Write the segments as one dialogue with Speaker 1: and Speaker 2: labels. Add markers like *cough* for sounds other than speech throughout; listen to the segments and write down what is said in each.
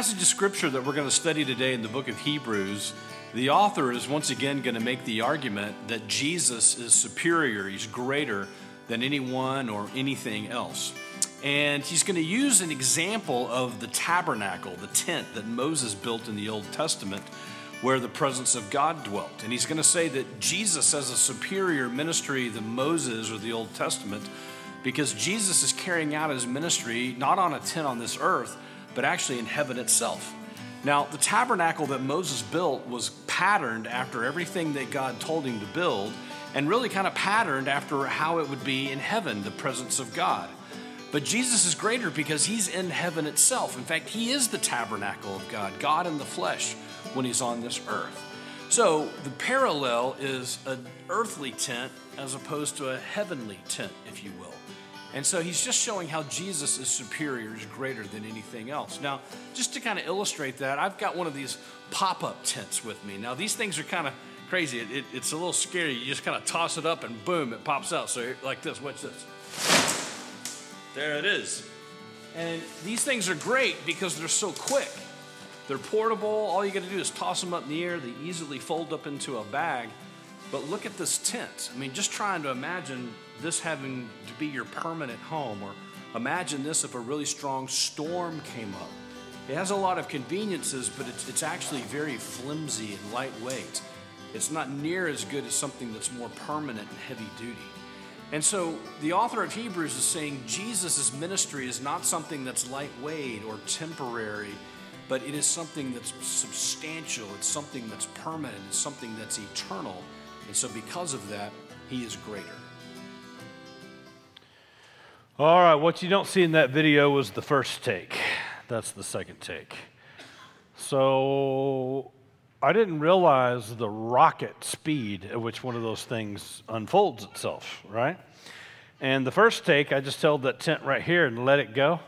Speaker 1: passage of scripture that we're going to study today in the book of Hebrews, the author is once again going to make the argument that Jesus is superior, he's greater than anyone or anything else. And he's going to use an example of the tabernacle, the tent that Moses built in the Old Testament, where the presence of God dwelt. And he's going to say that Jesus has a superior ministry than Moses or the Old Testament because Jesus is carrying out his ministry not on a tent on this earth, but actually in heaven itself. Now, the tabernacle that Moses built was patterned after everything that God told him to build, and really kind of patterned after how it would be in heaven, the presence of God. But Jesus is greater because he's in heaven itself. In fact, he is the tabernacle of God, God in the flesh when he's on this earth. So the parallel is an earthly tent as opposed to a heavenly tent, if you will. And so he's just showing how Jesus is superior, is greater than anything else. Now, just to kind of illustrate that, I've got one of these pop up tents with me. Now, these things are kind of crazy. It, it, it's a little scary. You just kind of toss it up and boom, it pops out. So, like this, watch this. There it is. And these things are great because they're so quick. They're portable. All you got to do is toss them up in the air. They easily fold up into a bag. But look at this tent. I mean, just trying to imagine this having to be your permanent home, or imagine this if a really strong storm came up. It has a lot of conveniences, but it's, it's actually very flimsy and lightweight. It's not near as good as something that's more permanent and heavy duty. And so the author of Hebrews is saying Jesus' ministry is not something that's lightweight or temporary, but it is something that's substantial, it's something that's permanent, it's something that's eternal. And so because of that, he is greater.
Speaker 2: All right, what you don't see in that video was the first take. That's the second take. So I didn't realize the rocket speed at which one of those things unfolds itself, right? And the first take, I just held that tent right here and let it go.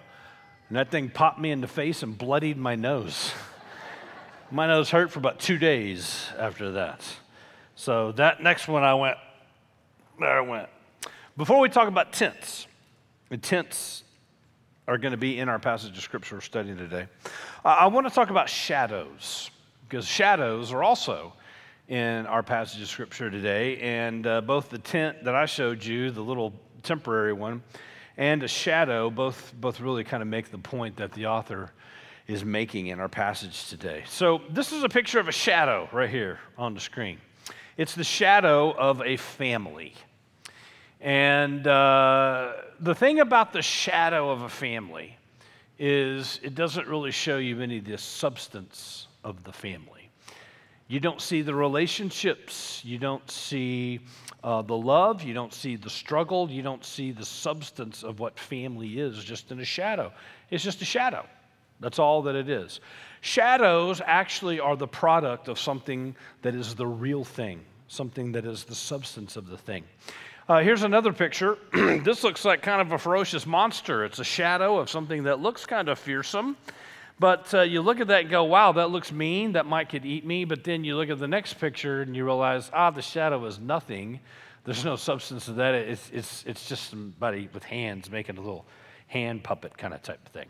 Speaker 2: And that thing popped me in the face and bloodied my nose. *laughs* my nose hurt for about two days after that. So that next one, I went, there I went. Before we talk about tents, tents are going to be in our passage of scripture we're studying today. I want to talk about shadows because shadows are also in our passage of scripture today. And uh, both the tent that I showed you, the little temporary one, and a shadow both, both really kind of make the point that the author is making in our passage today. So, this is a picture of a shadow right here on the screen. It's the shadow of a family. And uh, the thing about the shadow of a family is it doesn't really show you any of the substance of the family. You don't see the relationships, you don't see uh, the love, you don't see the struggle, you don't see the substance of what family is just in a shadow. It's just a shadow. That's all that it is. Shadows actually are the product of something that is the real thing, something that is the substance of the thing. Uh, here's another picture. *clears throat* this looks like kind of a ferocious monster. It's a shadow of something that looks kind of fearsome. But uh, you look at that and go, wow, that looks mean. That might could eat me. But then you look at the next picture and you realize, ah, the shadow is nothing. There's no substance to that. It's, it's, it's just somebody with hands making a little hand puppet kind of type of thing.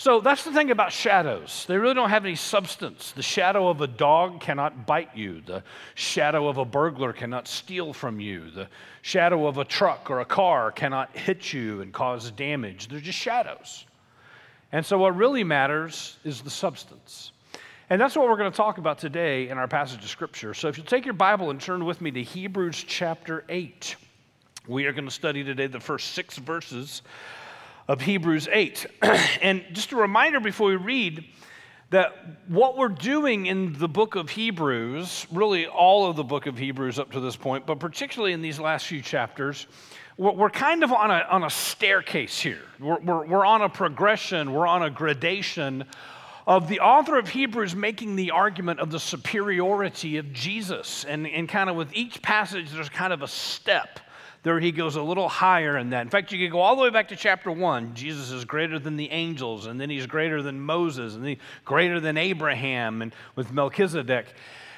Speaker 2: So that's the thing about shadows. They really don't have any substance. The shadow of a dog cannot bite you. The shadow of a burglar cannot steal from you. The shadow of a truck or a car cannot hit you and cause damage. They're just shadows. And so, what really matters is the substance. And that's what we're going to talk about today in our passage of Scripture. So, if you'll take your Bible and turn with me to Hebrews chapter 8, we are going to study today the first six verses of Hebrews 8. *clears throat* and just a reminder before we read that what we're doing in the book of Hebrews, really all of the book of Hebrews up to this point, but particularly in these last few chapters, we're kind of on a, on a staircase here. We're, we're, we're on a progression, we're on a gradation of the author of Hebrews making the argument of the superiority of Jesus. And, and kind of with each passage, there's kind of a step. There he goes a little higher in that. In fact, you could go all the way back to chapter one. Jesus is greater than the angels, and then he's greater than Moses, and then greater than Abraham, and with Melchizedek.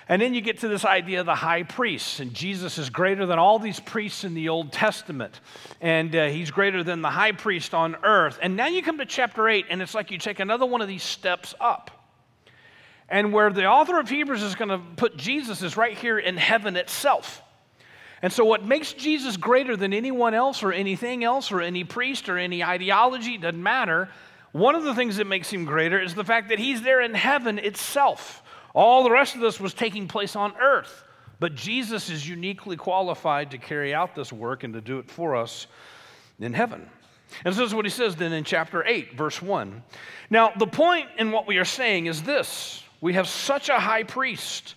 Speaker 2: And then you get to this idea of the high priest, and Jesus is greater than all these priests in the Old Testament, and uh, he's greater than the high priest on earth. And now you come to chapter 8, and it's like you take another one of these steps up. And where the author of Hebrews is going to put Jesus is right here in heaven itself. And so, what makes Jesus greater than anyone else or anything else or any priest or any ideology, doesn't matter. One of the things that makes him greater is the fact that he's there in heaven itself. All the rest of this was taking place on earth. But Jesus is uniquely qualified to carry out this work and to do it for us in heaven. And this is what he says then in chapter 8, verse 1. Now, the point in what we are saying is this we have such a high priest,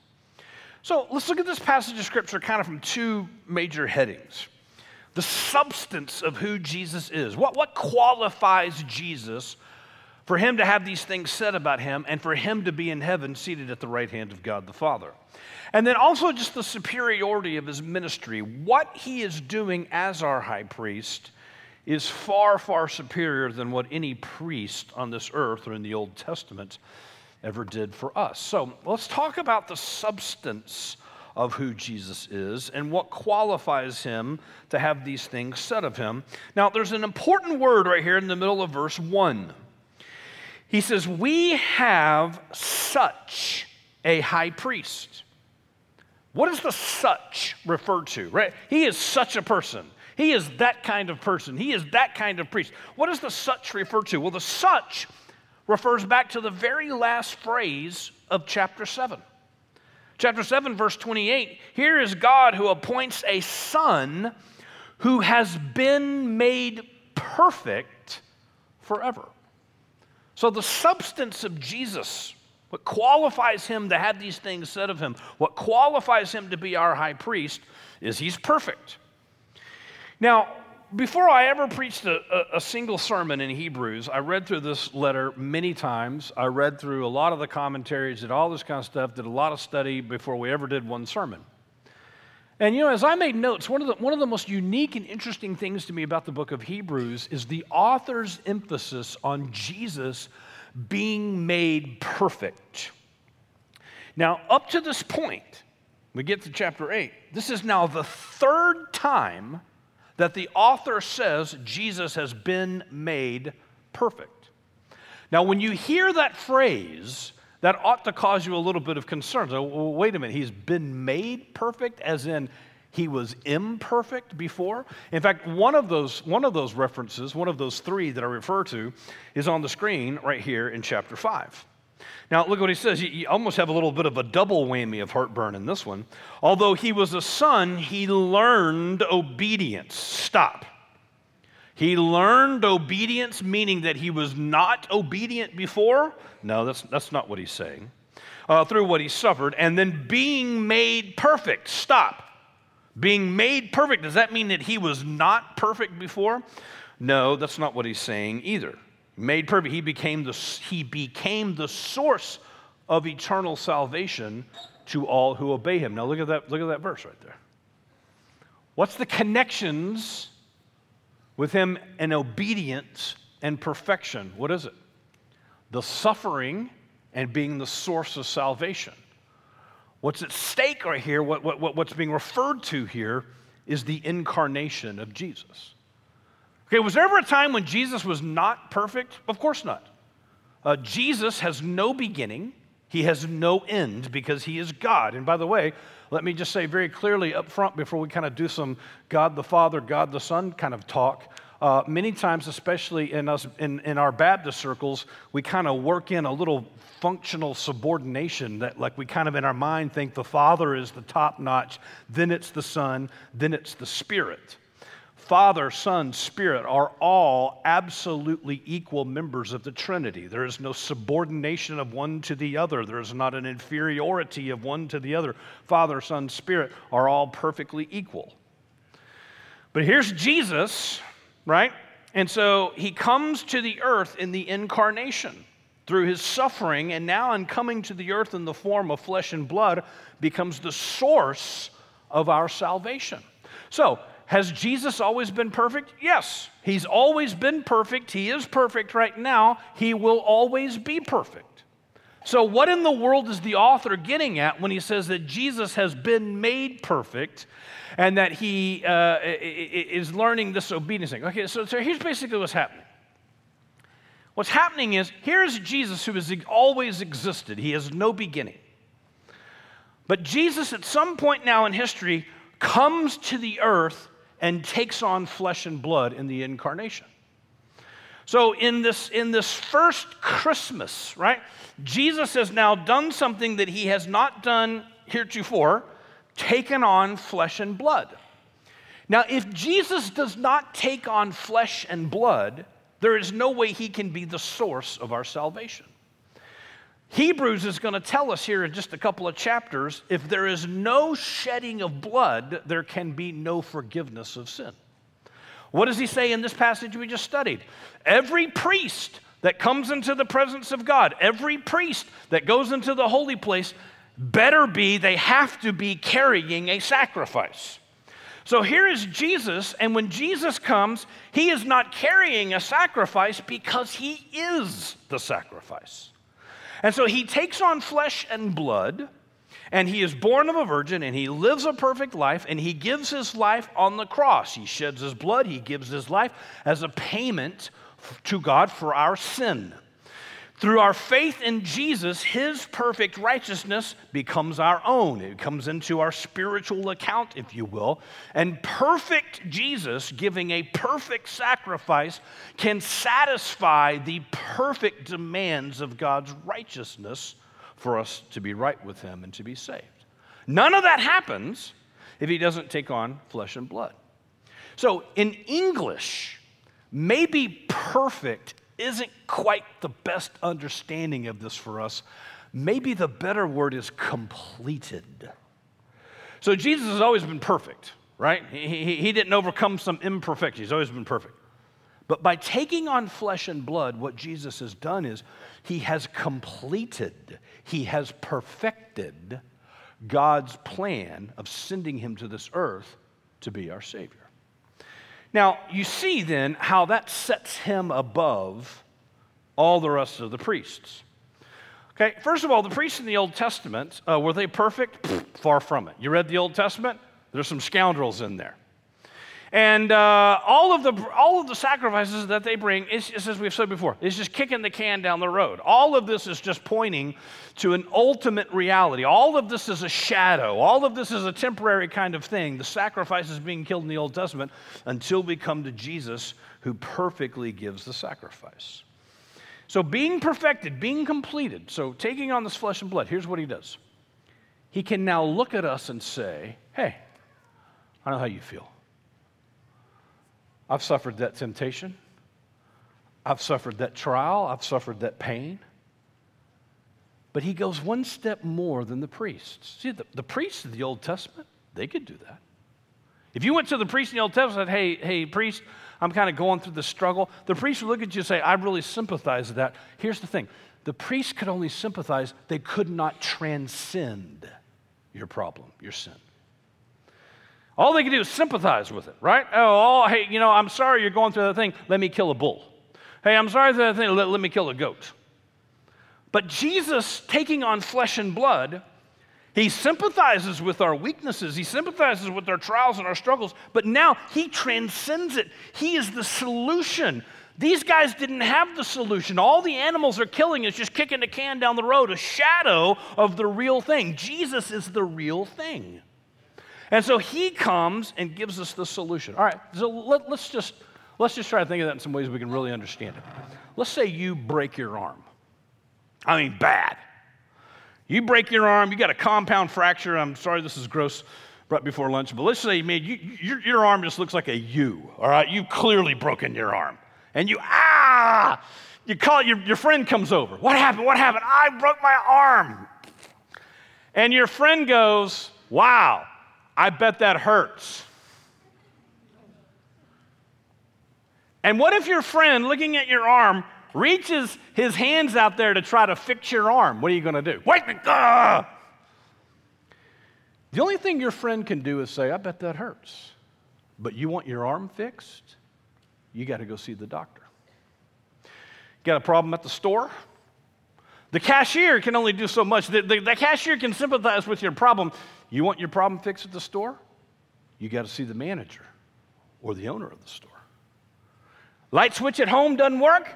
Speaker 2: So let's look at this passage of Scripture kind of from two major headings the substance of who Jesus is. What, what qualifies Jesus for him to have these things said about him and for him to be in heaven seated at the right hand of God the Father? And then also just the superiority of his ministry. What he is doing as our high priest is far, far superior than what any priest on this earth or in the Old Testament ever did for us. So let's talk about the substance of who Jesus is and what qualifies him to have these things said of him. Now, there's an important word right here in the middle of verse 1. He says, We have such a high priest. What does the such refer to? Right? He is such a person. He is that kind of person. He is that kind of priest. What does the such refer to? Well, the such refers back to the very last phrase of chapter 7. Chapter 7, verse 28 here is God who appoints a son who has been made perfect forever. So, the substance of Jesus what qualifies him to have these things said of him, what qualifies him to be our high priest, is he's perfect. Now, before I ever preached a, a, a, single sermon in Hebrews, I read through this letter many times. I read through a lot of the commentaries, did all this kind of stuff, did a lot of study before we ever did one sermon. And you know, as I made notes, one of the, one of the most unique and interesting things to me about the book of Hebrews is the author's emphasis on Jesus being made perfect. Now, up to this point, we get to chapter 8. This is now the third time that the author says Jesus has been made perfect. Now, when you hear that phrase, that ought to cause you a little bit of concern. So, well, wait a minute, he's been made perfect, as in he was imperfect before. In fact, one of those, one of those references, one of those three that I refer to, is on the screen right here in chapter 5. Now, look what he says. You, almost have a little bit of a double whammy of heartburn in this one. Although he was a son, he learned obedience. Stop. He learned obedience, meaning that he was not obedient before. No, that's, that's not what he's saying. Uh, through what he suffered, and then being made perfect. Stop. Being made perfect, does that mean that he was not perfect before? No, that's not what he's saying either. Made perfect, he became the, he became the source of eternal salvation to all who obey him. Now look at that, look at that verse right there. What's the connections with him and obedience and perfection? What is it? The suffering and being the source of salvation. What's at stake right here, what, what, what's being referred to here, is the incarnation of Jesus. Okay, was there ever a time when Jesus was not perfect? Of course not. Uh, Jesus has no beginning, He has no end because he is God. And by the way, let me just say very clearly up front before we kind of do some God the Father, God the Son kind of talk. Uh, many times, especially in us in, in our Baptist circles, we kind of work in a little functional subordination that, like, we kind of in our mind think the Father is the top notch, then it's the Son, then it's the Spirit. Father, Son, Spirit are all absolutely equal members of the Trinity. There is no subordination of one to the other, there is not an inferiority of one to the other. Father, Son, Spirit are all perfectly equal. But here's Jesus, right? And so he comes to the earth in the incarnation through his suffering, and now in coming to the earth in the form of flesh and blood, becomes the source of our salvation. So, has Jesus always been perfect? Yes. He's always been perfect. He is perfect right now. He will always be perfect. So, what in the world is the author getting at when he says that Jesus has been made perfect and that he uh, is learning this obedience thing? Okay, so, so here's basically what's happening. What's happening is here's Jesus who has always existed, he has no beginning. But Jesus, at some point now in history, comes to the earth and takes on flesh and blood in the incarnation. So in this in this first Christmas, right? Jesus has now done something that he has not done heretofore, taken on flesh and blood. Now, if Jesus does not take on flesh and blood, there is no way he can be the source of our salvation. Hebrews is going to tell us here in just a couple of chapters if there is no shedding of blood, there can be no forgiveness of sin. What does he say in this passage we just studied? Every priest that comes into the presence of God, every priest that goes into the holy place, better be, they have to be carrying a sacrifice. So here is Jesus, and when Jesus comes, he is not carrying a sacrifice because he is the sacrifice. And so he takes on flesh and blood, and he is born of a virgin, and he lives a perfect life, and he gives his life on the cross. He sheds his blood, he gives his life as a payment to God for our sin. Through our faith in Jesus, his perfect righteousness becomes our own. It comes into our spiritual account, if you will. And perfect Jesus, giving a perfect sacrifice, can satisfy the perfect demands of God's righteousness for us to be right with him and to be saved. None of that happens if he doesn't take on flesh and blood. So, in English, maybe perfect isn't quite the best understanding of this for us. Maybe the better word is completed. So Jesus has always been perfect, right? He, he, he didn't overcome some imperfection, he's always been perfect. But by taking on flesh and blood, what Jesus has done is he has completed, he has perfected God's plan of sending him to this earth to be our Savior. Now, you see then how that sets him above all the rest of the priests. Okay, first of all, the priests in the Old Testament, uh, were they perfect? Far from it. You read the Old Testament? There's some scoundrels in there. And uh, all, of the, all of the sacrifices that they bring, as we've said before, is just kicking the can down the road. All of this is just pointing to an ultimate reality. All of this is a shadow. All of this is a temporary kind of thing. The sacrifices being killed in the Old Testament until we come to Jesus, who perfectly gives the sacrifice. So, being perfected, being completed, so taking on this flesh and blood, here's what he does. He can now look at us and say, Hey, I know how you feel. I've suffered that temptation. I've suffered that trial. I've suffered that pain. But he goes one step more than the priests. See, the, the priests of the Old Testament, they could do that. If you went to the priest in the Old Testament and said, hey, hey, priest, I'm kind of going through the struggle, the priest would look at you and say, I really sympathize with that. Here's the thing the priest could only sympathize, they could not transcend your problem, your sin. All they can do is sympathize with it, right? Oh, oh, hey, you know, I'm sorry you're going through that thing. Let me kill a bull. Hey, I'm sorry for that thing. Let, let me kill a goat. But Jesus, taking on flesh and blood, he sympathizes with our weaknesses. He sympathizes with our trials and our struggles. But now he transcends it. He is the solution These guys didn't have the solution. All the animals are killing is just kicking the can down the road, a shadow of the real thing. Jesus is the real thing. And so he comes and gives us the solution. All right, so let, us just let's just try to think of that in some ways we can really understand it. Let's say you break your arm. I mean, bad. You break your arm, you got a compound fracture. I'm sorry, this is gross right before lunch, but let's say, man, you, your, your arm just looks like a U, all right? You've clearly broken your arm and you, ah, you call your, your friend comes over. What happened? What happened? I broke my arm. And your friend goes, wow, I bet that hurts. And what if your friend, looking at your arm, reaches his hands out there to try to fix your arm? What are you going to do? Wait, ah! The only thing your friend can do is say, I bet that hurts. But you want your arm fixed? you got to go see the doctor. Got a problem at the store? The cashier can only do so much. The, the, the, cashier can sympathize with your problem. You want your problem fixed at the store? You got to see the manager or the owner of the store. Light switch at home doesn't work?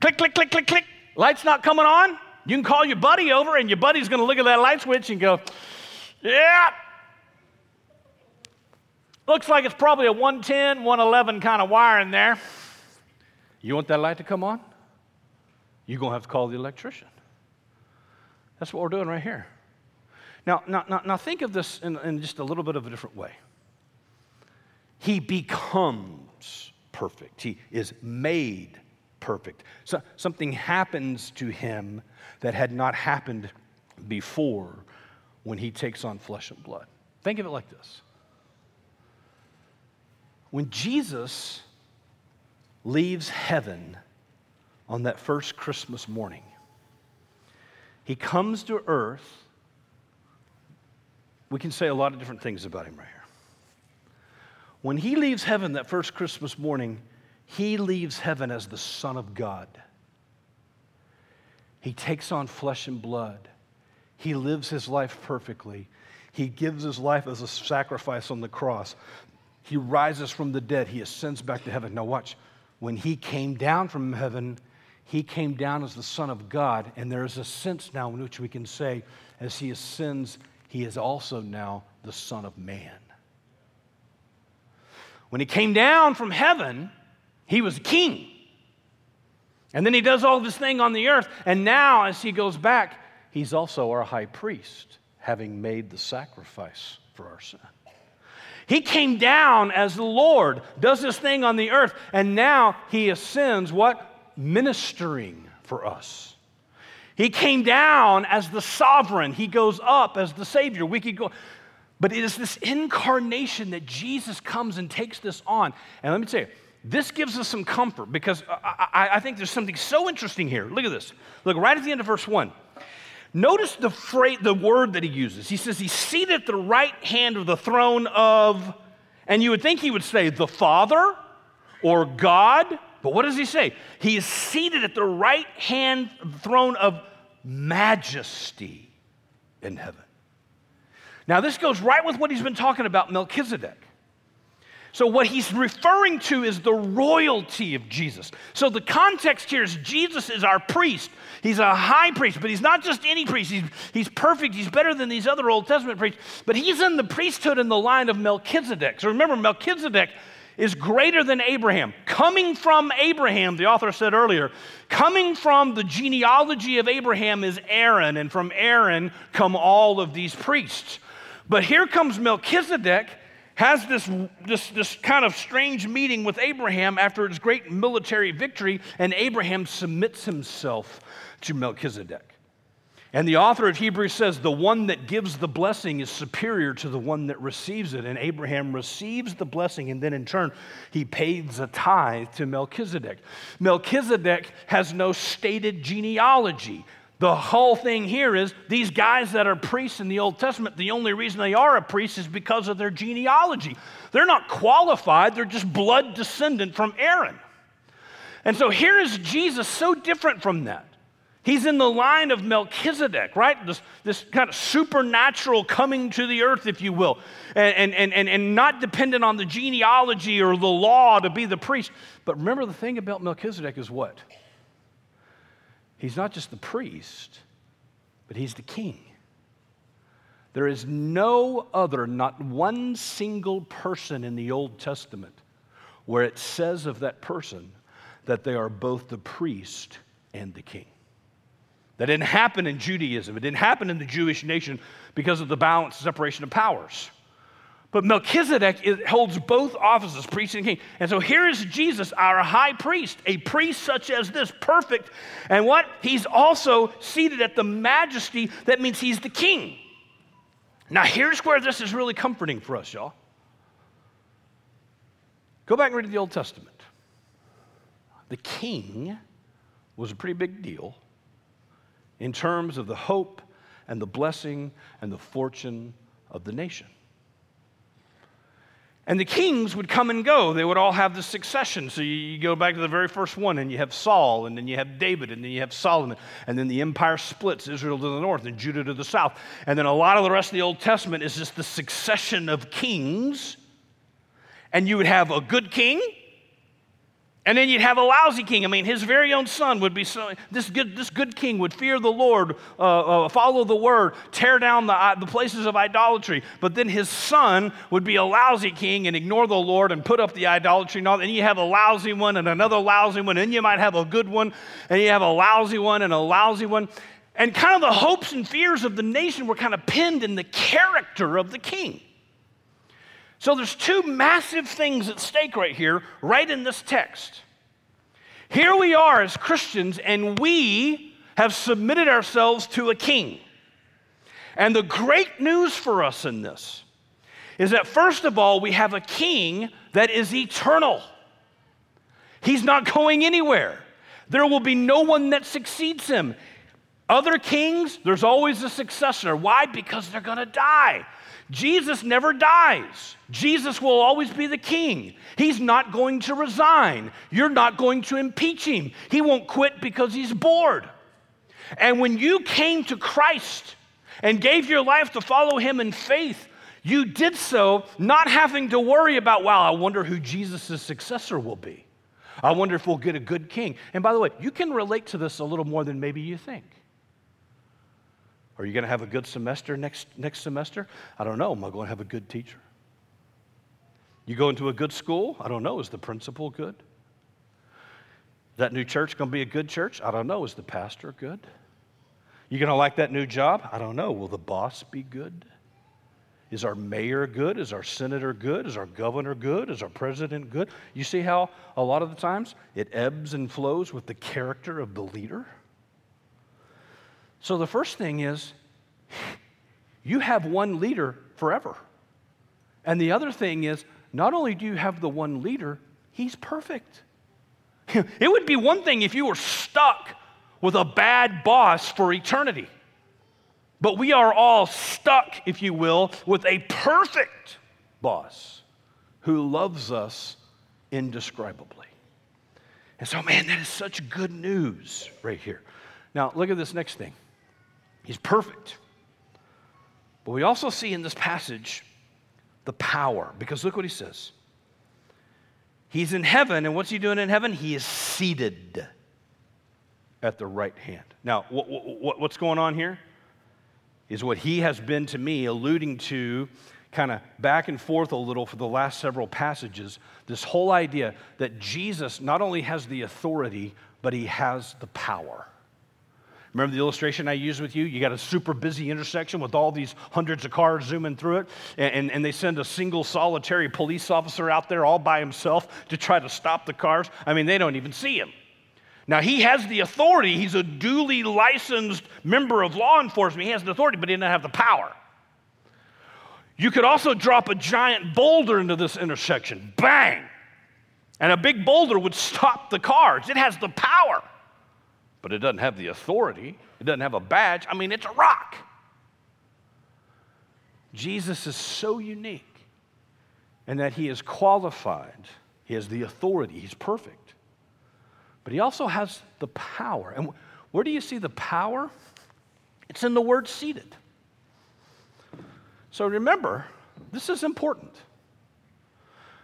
Speaker 2: Click, click, click, click, click. Light's not coming on? You can call your buddy over, and your buddy's going to look at that light switch and go, Yeah, Looks like it's probably a 110, 111 kind of wire in there. You want that light to come on? You're going to have to call the electrician. That's what we're doing right here. Now, now, now, now think of this in, in just a little bit of a different way. He becomes perfect, he is made perfect. So, something happens to him that had not happened before when he takes on flesh and blood. Think of it like this when Jesus leaves heaven on that first Christmas morning, he comes to earth. We can say a lot of different things about him right here. When he leaves heaven that first Christmas morning, he leaves heaven as the Son of God. He takes on flesh and blood. He lives his life perfectly. He gives his life as a sacrifice on the cross. He rises from the dead. He ascends back to heaven. Now, watch. When he came down from heaven, he came down as the Son of God. And there is a sense now in which we can say, as he ascends, he is also now the Son of Man. When he came down from heaven, he was king. And then he does all this thing on the earth. And now, as he goes back, he's also our high priest, having made the sacrifice for our sin. He came down as the Lord, does this thing on the earth, and now he ascends what? Ministering for us. He came down as the sovereign, he goes up as the Savior. We could go. But it is this incarnation that Jesus comes and takes this on. And let me tell you, this gives us some comfort because I, I, I think there's something so interesting here. Look at this. Look right at the end of verse 1. Notice the phrase, the word that he uses. He says he's seated at the right hand of the throne of, and you would think he would say the Father or God, but what does he say? He is seated at the right hand throne of majesty in heaven. Now, this goes right with what he's been talking about Melchizedek. So, what he's referring to is the royalty of Jesus. So, the context here is Jesus is our priest. He's a high priest, but he's not just any priest. He's, he's perfect. He's better than these other Old Testament priests, but he's in the priesthood in the line of Melchizedek. So, remember, Melchizedek is greater than Abraham. Coming from Abraham, the author said earlier, coming from the genealogy of Abraham is Aaron, and from Aaron come all of these priests. But here comes Melchizedek has this, this, this kind of strange meeting with Abraham after his great military victory, and Abraham submits himself to Melchizedek. And the author of Hebrews says, The one that gives the blessing is superior to the one that receives it. And Abraham receives the blessing, and then in turn, he pays a tithe to Melchizedek. Melchizedek has no stated genealogy. The whole thing here is these guys that are priests in the Old Testament, the only reason they are a priest is because of their genealogy. They're not qualified, they're just blood descendant from Aaron. And so here is Jesus so different from that. He's in the line of Melchizedek, right? This, this kind of supernatural coming to the earth, if you will, and, and, and, and not dependent on the genealogy or the law to be the priest. But remember, the thing about Melchizedek is what? He's not just the priest, but he's the king. There is no other, not one single person in the Old Testament where it says of that person that they are both the priest and the king. That didn't happen in Judaism. It didn't happen in the Jewish nation because of the balance separation of powers. But Melchizedek holds both offices, priest and king. And so here is Jesus, our high priest, a priest such as this, perfect. And what? He's also seated at the majesty. That means he's the king. Now, here's where this is really comforting for us, y'all. Go back and read the Old Testament. The king was a pretty big deal in terms of the hope and the blessing and the fortune of the nation. And the kings would come and go. They would all have the succession. So you, go back to the very first one, and you have Saul, and then you have David, and then you have Solomon. And then the empire splits Israel to the north and Judah to the south. And then a lot of the rest of the Old Testament is just the succession of kings. And you would have a good king, and then you'd have a lousy king. I mean, his very own son would be so, this good, this good king would fear the Lord, uh, uh, follow the word, tear down the, uh, the places of idolatry. But then his son would be a lousy king and ignore the Lord and put up the idolatry and all. And you have a lousy one and another lousy one. And you might have a good one and you have a lousy one and a lousy one. And kind of the hopes and fears of the nation were kind of pinned in the character of the king. So there's two massive things at stake right here, right in this text. Here we are as Christians, and we have submitted ourselves to a king. And the great news for us in this is that, first of all, we have a king that is eternal. He's not going anywhere. There will be no one that succeeds him. Other kings, there's always a successor. Why? Because they're going to die. Jesus never dies. Jesus will always be the king. He's not going to resign. You're not going to impeach him. He won't quit because he's bored. And when you came to Christ and gave your life to follow him in faith, you did so not having to worry about, wow, I wonder who Jesus' successor will be. I wonder if we'll get a good king. And by the way, you can relate to this a little more than maybe you think. Are you going to have a good semester next, next semester? I don't know. Am I going to have a good teacher? You go into a good school? I don't know. Is the principal good? That new church going to be a good church? I don't know. Is the pastor good? You going to like that new job? I don't know. Will the boss be good? Is our mayor good? Is our senator good? Is our governor good? Is our president good? You see how a lot of the times it ebbs and flows with the character of the leader? So the first thing is you have one leader forever. And the other thing is not only do you have the one leader, he's perfect. *laughs* It would be one thing if you were stuck with a bad boss for eternity. But we are all stuck, if you will, with a perfect boss who loves us indescribably. And so, man, that is such good news right here. Now, look at this next thing. He's perfect. But we also see in this passage the power, because look what he says. He's in heaven, and what's he doing in heaven? He is seated at the right hand. Now, what's going on here is what he has been to me, alluding to kind of back and forth a little for the last several passages this whole idea that Jesus not only has the authority, but he has the power. Remember the illustration I used with you? You got a super busy intersection with all these hundreds of cars zooming through it, and, and they send a single solitary police officer out there all by himself to try to stop the cars. I mean, they don't even see him. Now, he has the authority. He's a duly licensed member of law enforcement. He has the authority, but he doesn't have the power. You could also drop a giant boulder into this intersection. Bang! And a big boulder would stop the cars. It has the power but it doesn't have the authority, it doesn't have a badge. I mean, it's a rock. Jesus is so unique in that he is qualified, he has the authority, he's perfect, but he also has the power. And Where do you see the power? It's in the word seated. So remember, this is important.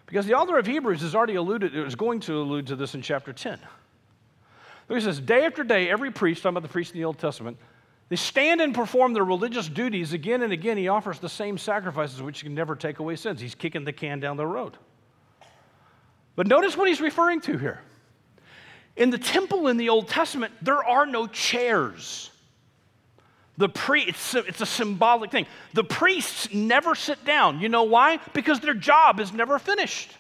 Speaker 2: Because the author of Hebrews has already alluded, is going to allude to this in chapter 10. He says, Day after day, every priest, talking about the priests in the Old Testament, they stand and perform their religious duties again and again. He offers the same sacrifices which can never take away sins. He's kicking the can down the road. But notice what he's referring to here. In the temple in the Old Testament, there are no chairs. The pre- it's, a, it's a symbolic thing. The priests never sit down. You know why? Because their job is never finished.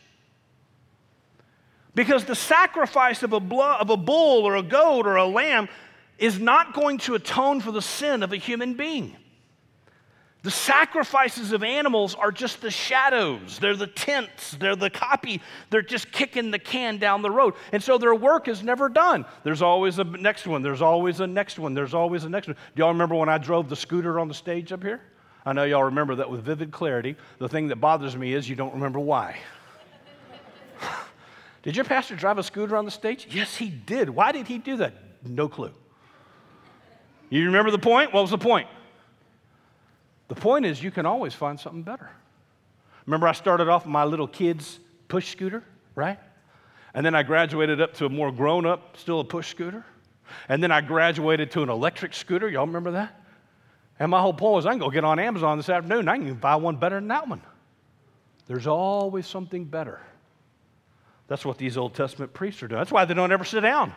Speaker 2: Because the sacrifice of a, blood, of a bull or a goat or a lamb is not going to atone for the sin of a human being. The sacrifices of animals are just the shadows. They're the tents. They're the copy. They're just kicking the can down the road. And so their work is never done. There's always a next one. There's always a next one. There's always a next one. Do y'all remember when I drove the scooter on the stage up here? I know y'all remember that with vivid clarity. The thing that bothers me is you don't remember why. *laughs* did your pastor drive a scooter on the stage? Yes, he did. Why did he do that? No clue. You remember the point? What was the point? The point is, you can always find something better. Remember, I started off my little kid's push scooter, right? And then I graduated up to a more grown up, still a push scooter. And then I graduated to an electric scooter. Y'all remember that? And my whole point was I can go get on Amazon this afternoon. I can buy one better than that one. There's always something better. That's what these Old Testament priests are doing. That's why they don't ever sit down.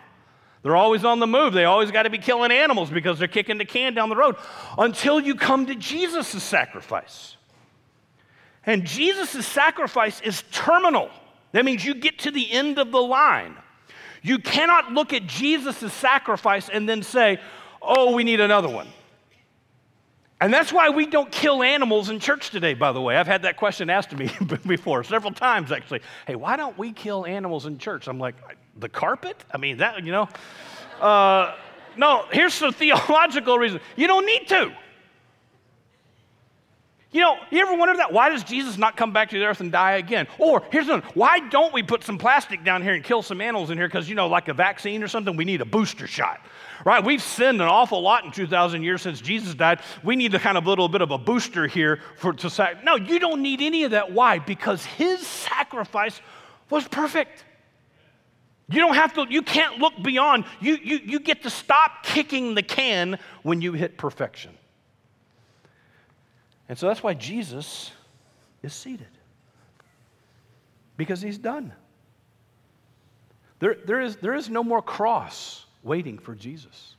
Speaker 2: They're always on the move. They always got to be killing animals because they're kicking the can down the road until you come to Jesus' sacrifice. And Jesus' sacrifice is terminal. That means you get to the end of the line. You cannot look at Jesus' sacrifice and then say, oh, we need another one. And that's why we don't kill animals in church today, by the way. I've had that question asked to me *laughs* before, several times actually. Hey, why don't we kill animals in church? I'm like, the carpet? I mean, that, you know. Uh, no, here's the theological reason you don't need to. You know, you ever wonder that? Why does Jesus not come back to the earth and die again? Or here's one why don't we put some plastic down here and kill some animals in here? Because, you know, like a vaccine or something, we need a booster shot. Right? We've sinned an awful lot in 2,000 years since Jesus died. We need a kind of little bit of a booster here for to say, No, you don't need any of that. Why? Because his sacrifice was perfect. You don't have to, you can't look beyond. You, you, you get to stop kicking the can when you hit perfection. And so that's why Jesus is seated, because he's done. There, there, is, there is no more cross waiting for Jesus.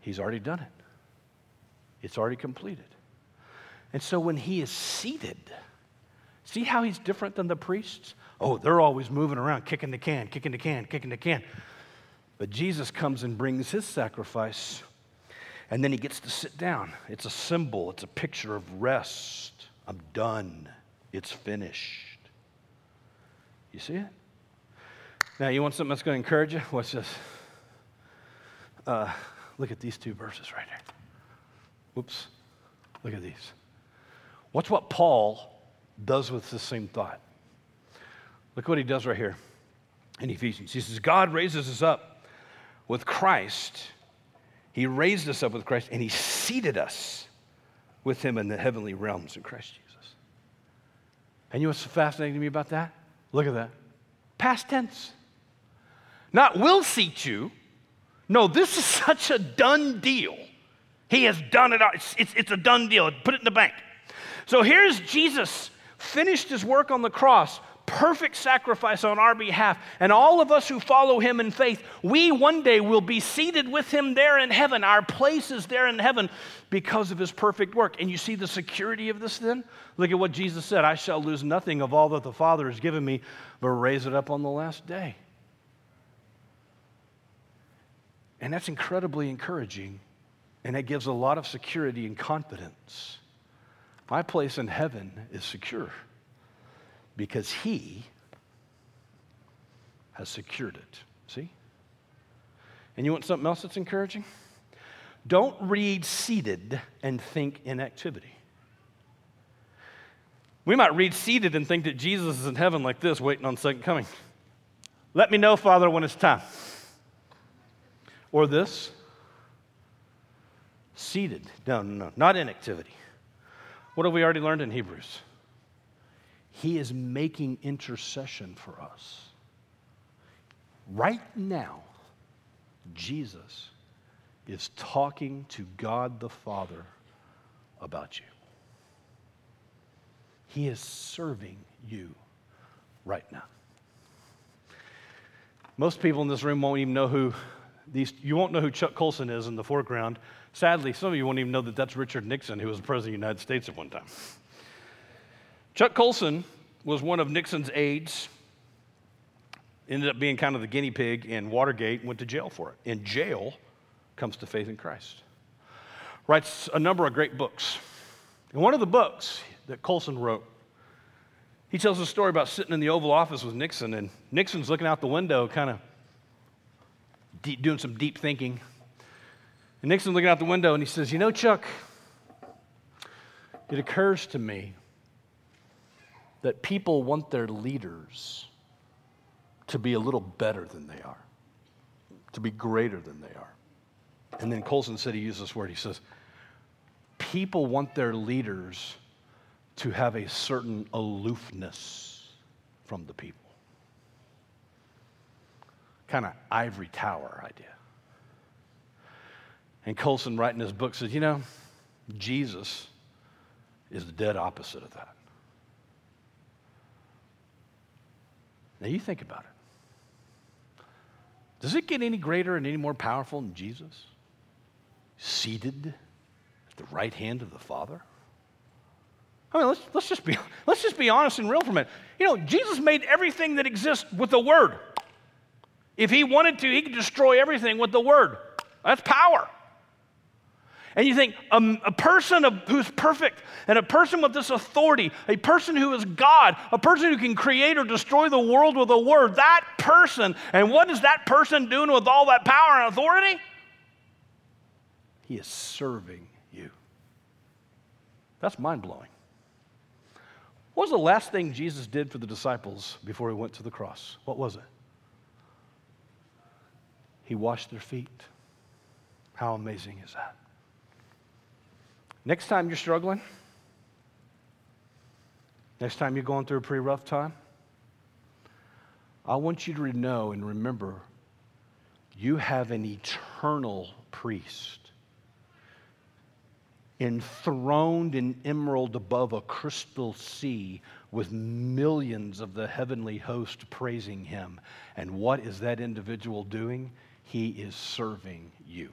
Speaker 2: He's already done it, it's already completed. And so when he is seated, see how he's different than the priests? Oh, they're always moving around, kicking the can, kicking the can, kicking the can. But Jesus comes and brings his sacrifice, and then he gets to sit down. It's a symbol, it's a picture of rest. I'm done, it's finished. You see it? Now, you want something that's going to encourage you? What's this? Uh, look at these two verses right here. Whoops. Look at these. Watch what Paul does with the same thought. Look what he does right here in Ephesians. He says, God raises us up with Christ. He raised us up with Christ and he seated us with him in the heavenly realms in Christ Jesus. And you know what's fascinating to me about that? Look at that. Past tense. Not will seat you. No, this is *laughs* such a done deal. He has done it. It's, it's, it's a done deal. Put it in the bank. So here's Jesus finished his work on the cross, perfect sacrifice on our behalf. And all of us who follow him in faith, we one day will be seated with him there in heaven. Our place is there in heaven because of his perfect work. And you see the security of this then? Look at what Jesus said I shall lose nothing of all that the Father has given me, but raise it up on the last day. And that's incredibly encouraging, and it gives a lot of security and confidence. My place in heaven is secure because He has secured it. See? And you want something else that's encouraging? Don't read seated and think inactivity. We might read seated and think that Jesus is in heaven like this, waiting on second coming. Let me know, Father, when it's time. Or this? Seated. No, no, no, not inactivity. What have we already learned in Hebrews? He is making intercession for us. Right now, Jesus is talking to God the Father about you. He is serving you right now. Most people in this room won't even know who these, you won't know who Chuck Colson is in the foreground. Sadly, some of you won't even know that that's Richard Nixon, who was president of the United States at one time. Chuck Colson was one of Nixon's aides, ended up being kind of the guinea pig in Watergate, went to jail for it. In jail, comes to faith in Christ. Writes a number of great books. And one of the books that Colson wrote, he tells a story about sitting in the Oval Office with Nixon, and Nixon's looking out the window, kind of doing some deep thinking. And Nixon's looking out the window, and he says, You know, Chuck, it occurs to me that people want their leaders to be a little better than they are, to be greater than they are. And then Colson said he used this word. He says, People want their leaders to have a certain aloofness from the people. Kind of ivory tower idea. And Colson, writing his book, says, You know, Jesus is the dead opposite of that. Now you think about it. Does it get any greater and any more powerful than Jesus? Seated at the right hand of the Father? I mean, let's, let's, just be, *laughs* let's just be honest and real for a minute. You know, Jesus made everything that exists with the Word. If he wanted to, he could destroy everything with the Word. That's power. And you think a person of, who's perfect and a person with this authority, a person who is God, a person who can create or destroy the world with a word, that person, and what is that person doing with all that power and authority? He is serving you. That's mind blowing. What was the last thing Jesus did for the disciples before he went to the cross? What was it? He washed their feet. How amazing is that? Next time you're struggling, next time you're going through a pretty rough time, I want you to know and remember you have an eternal priest enthroned in emerald above a crystal sea with millions of the heavenly host praising him. And what is that individual doing? He is serving you.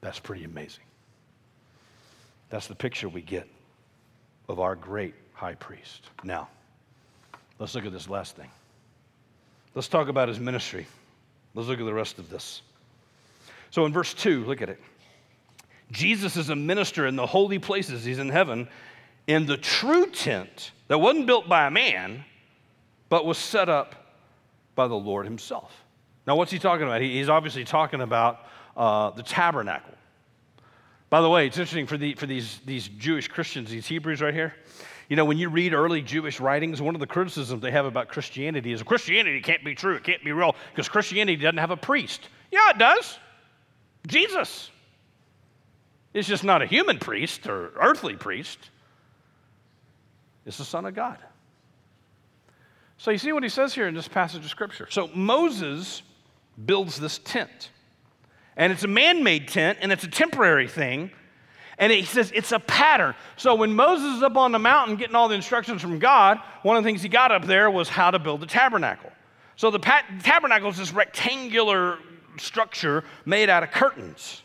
Speaker 2: That's pretty amazing. That's the picture we get of our great high priest. Now, let's look at this last thing. Let's talk about his ministry. Let's look at the rest of this. So in verse 2, look at it. Jesus is a minister in the holy places, he's in heaven, in the true tent that wasn't built by a man, but was set up by the Lord himself. Now, what's he talking about? He's obviously talking about uh, the tabernacle. By the way, it's interesting for, the, for these, these Jewish Christians, these Hebrews right here. You know, when you read early Jewish writings, one of the criticisms they have about Christianity is Christianity can't be true, it can't be real, because Christianity doesn't have a priest. Yeah, it does. Jesus. It's just not a human priest or earthly priest, it's the Son of God. So you see what he says here in this passage of Scripture. So Moses builds this tent. And it's a man made tent and it's a temporary thing. And he says it's a pattern. So when Moses is up on the mountain getting all the instructions from God, one of the things he got up there was how to build the tabernacle. So the pat- tabernacle is this rectangular structure made out of curtains.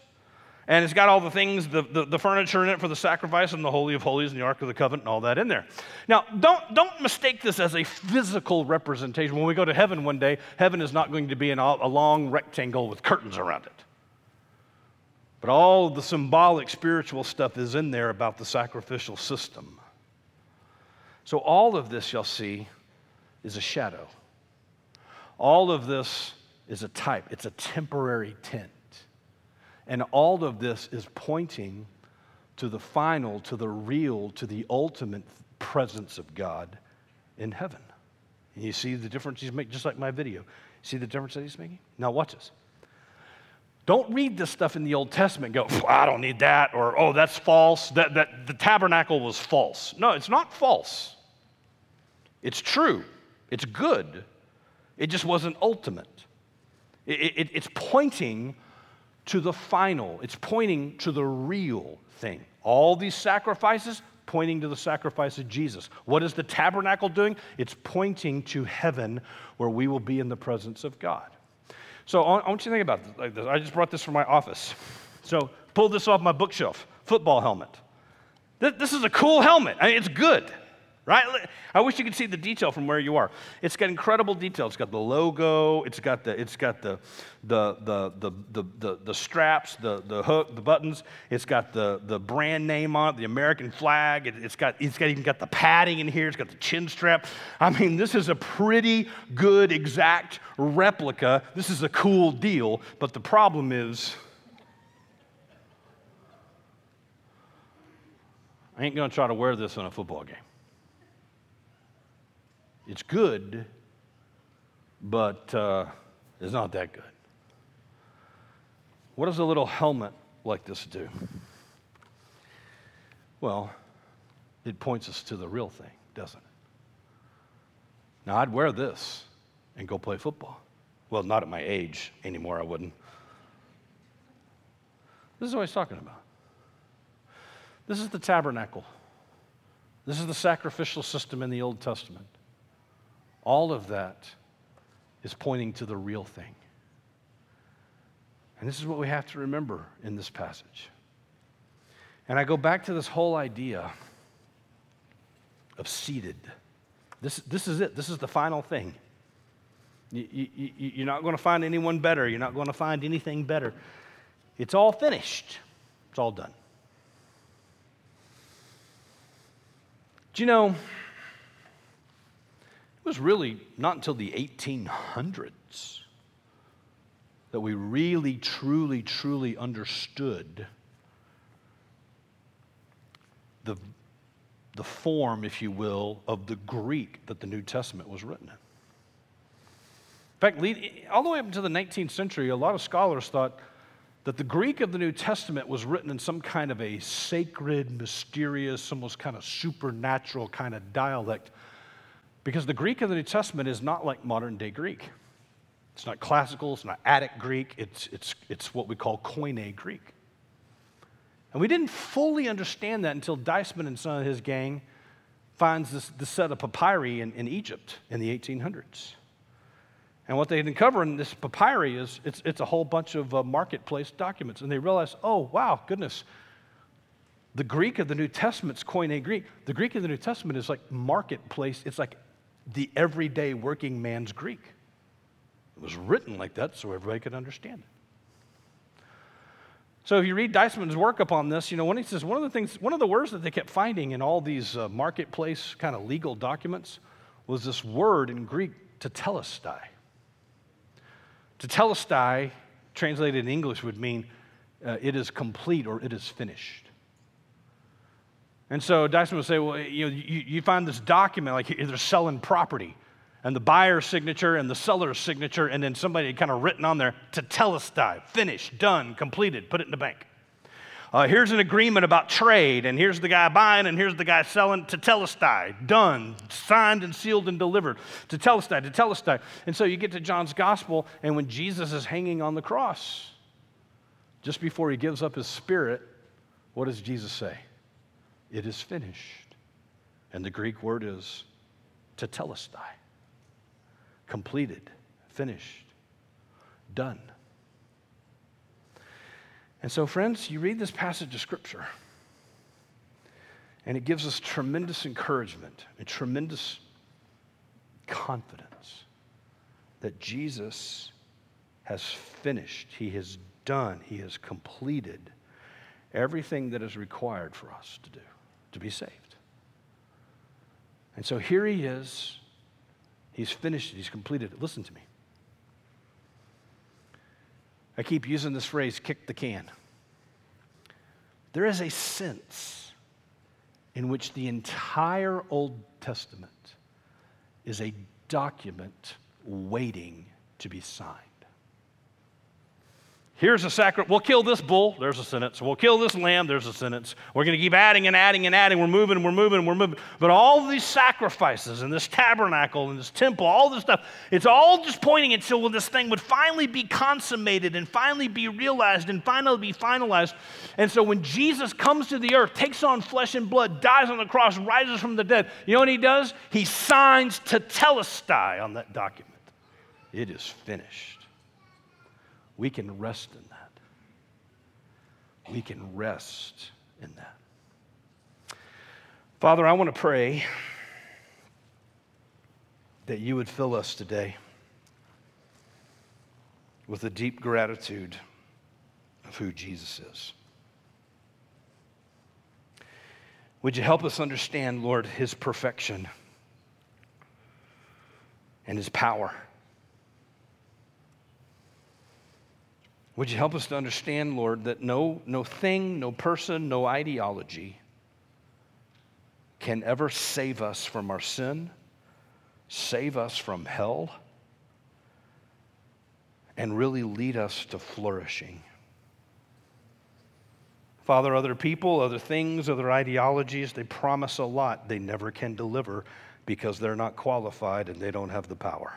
Speaker 2: And it's got all the things, the, the, the, furniture in it for the sacrifice and the Holy of Holies and the Ark of the Covenant and all that in there. Now, don't, don't mistake this as a physical representation. When we go to heaven one day, heaven is not going to be an, a long rectangle with curtains around it. But all the symbolic spiritual stuff is in there about the sacrificial system. So, all of this, you'll see, is a shadow. All of this is a type, it's a temporary tent. And all of this is pointing to the final, to the real, to the ultimate presence of God in heaven. And you see the difference he's making, just like my video. See the difference that he's making? Now, watch this. Don't read this stuff in the Old Testament go, I don't need that, or oh, that's false. That, that the tabernacle was false. No, it's not false. It's true. It's good. It just wasn't ultimate. It, it, it's pointing to the final, it's pointing to the real thing. All these sacrifices pointing to the sacrifice of Jesus. What is the tabernacle doing? It's pointing to heaven where we will be in the presence of God. So I want you to think about this like this. I just brought this from my office. So pull this off my bookshelf. Football helmet. This is a cool helmet. I mean, it's good right? I wish you could see the detail from where you are. It's got incredible detail. It's got the logo, it's got the, it's got the, the, the, the, the, the, the straps, the, the hook, the buttons. It's got the, the brand name on it, the American flag. It, has got, it's got, even got the padding in here. It's got the chin strap. I mean, this is a pretty good, exact replica. This is a cool deal, but the problem is, I ain't to try to wear this on a football game. It's good, but uh, it's not that good. What does a little helmet like this do? Well, it points us to the real thing, doesn't it? Now, I'd wear this and go play football. Well, not at my age anymore, I wouldn't. This is what he's talking about. This is the tabernacle. This is the sacrificial system in the Old Testament. All of that is pointing to the real thing. And this is what we have to remember in this passage. And I go back to this whole idea of seated. This, this is it. This is the final thing. You, you, you're not going to find anyone better. You're not going to find anything better. It's all finished, it's all done. Do you know? Was really not until the 1800s that we really, truly, truly understood the, the form, if you will, of the Greek that the New Testament was written in. In fact, lead, all the way up into the 19th century, a lot of scholars thought that the Greek of the New Testament was written in some kind of a sacred, mysterious, almost kind of supernatural kind of dialect because the Greek of the New Testament is not like modern day Greek. It's not classical, it's not Attic Greek, it's, it's, it's what we call Koine Greek. And we didn't fully understand that until Deissmann and some of his gang finds this, this set of papyri in, in Egypt in the 1800s. And what they had uncovered in this papyri is it's, it's a whole bunch of uh, marketplace documents. And they realize, oh, wow, goodness, the Greek of the New Testament's Koine Greek. The Greek of the New Testament is like marketplace, it's like the everyday working man's Greek. It was written like that so everybody could understand it. So if you read Deissmann's work upon this, you know, when he says one of the things, one of the words that they kept finding in all these uh, marketplace kind of legal documents was this word in Greek, tetelestai. Tetelestai, translated in English, would mean uh, it is complete or it is finished. And so Deissmann would say, well, you, know, you, you find this document, like they're selling property, and the buyer's signature and the seller's signature, and then somebody had kind of written on there, to tetelestai, finished, done, completed, put it in the bank. Uh, here's an agreement about trade, and here's the guy buying, and here's the guy selling, To tetelestai, done, signed and sealed and delivered, tetelestai, tetelestai. And so you get to John's gospel, and when Jesus is hanging on the cross, just before he gives up his spirit, what does Jesus say? It is finished. And the Greek word is tetelestai. Completed, finished, done. And so, friends, you read this passage of Scripture, and it gives us tremendous encouragement and tremendous confidence that Jesus has finished, He has done, He has completed everything that is required for us to do to be saved. And so here he is. He's finished it, he's completed it. Listen to me. I keep using this phrase kick the can. There is a sense in which the entire Old Testament is a document waiting to be signed. Here's a sacrifice. We'll kill this bull. There's a sentence. We'll kill this lamb. There's a sentence. We're going to keep adding and adding and adding. We're moving, we're moving, we're moving. But all these sacrifices and this tabernacle and this temple, all this stuff, it's all just pointing until this thing would finally be consummated and finally be realized and finally be finalized. And so when Jesus comes to the earth, takes on flesh and blood, dies on the cross, rises from the dead, you know what he does? He signs tetelestai on that document. It is finished we can rest in that. We can rest in that. Father, I want to pray that you would fill us today with a deep gratitude of who Jesus is. Would you help us understand, Lord, his perfection and his power? Would you help us to understand, Lord, that no, no thing, no person, no ideology can ever save us from our sin, save us from hell, and really lead us to flourishing. Father, other people, other things, other ideologies, they promise a lot. They never can deliver because they're not qualified and they don't have the power.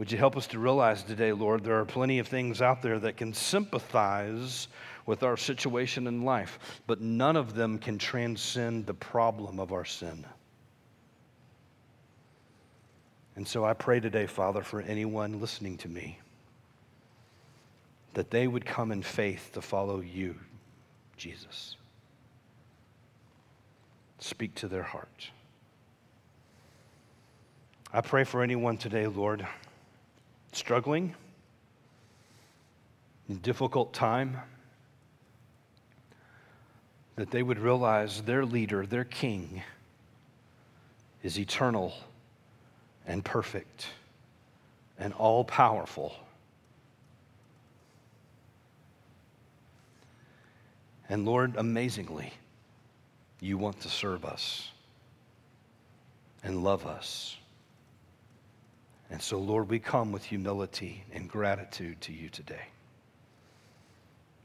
Speaker 2: Would you help us to realize today, Lord, there are plenty of things out there that can sympathize with our situation in life, but none of them can transcend the problem of our sin. And so I pray today, Father, for anyone listening to me, that they would come in faith to follow you, Jesus. Speak to their heart. I pray for anyone today, Lord struggling, in difficult time, that they would realize their leader, their king, is eternal and perfect and all powerful. And Lord, amazingly, you want to serve us and love us. And so, Lord, we come with humility and gratitude to you today.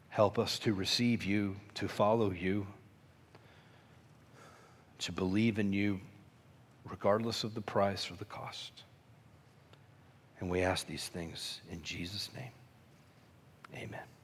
Speaker 2: Help us to receive you, to follow you, to believe in you, regardless of the price or the cost. And we ask these things in Jesus' name. Amen.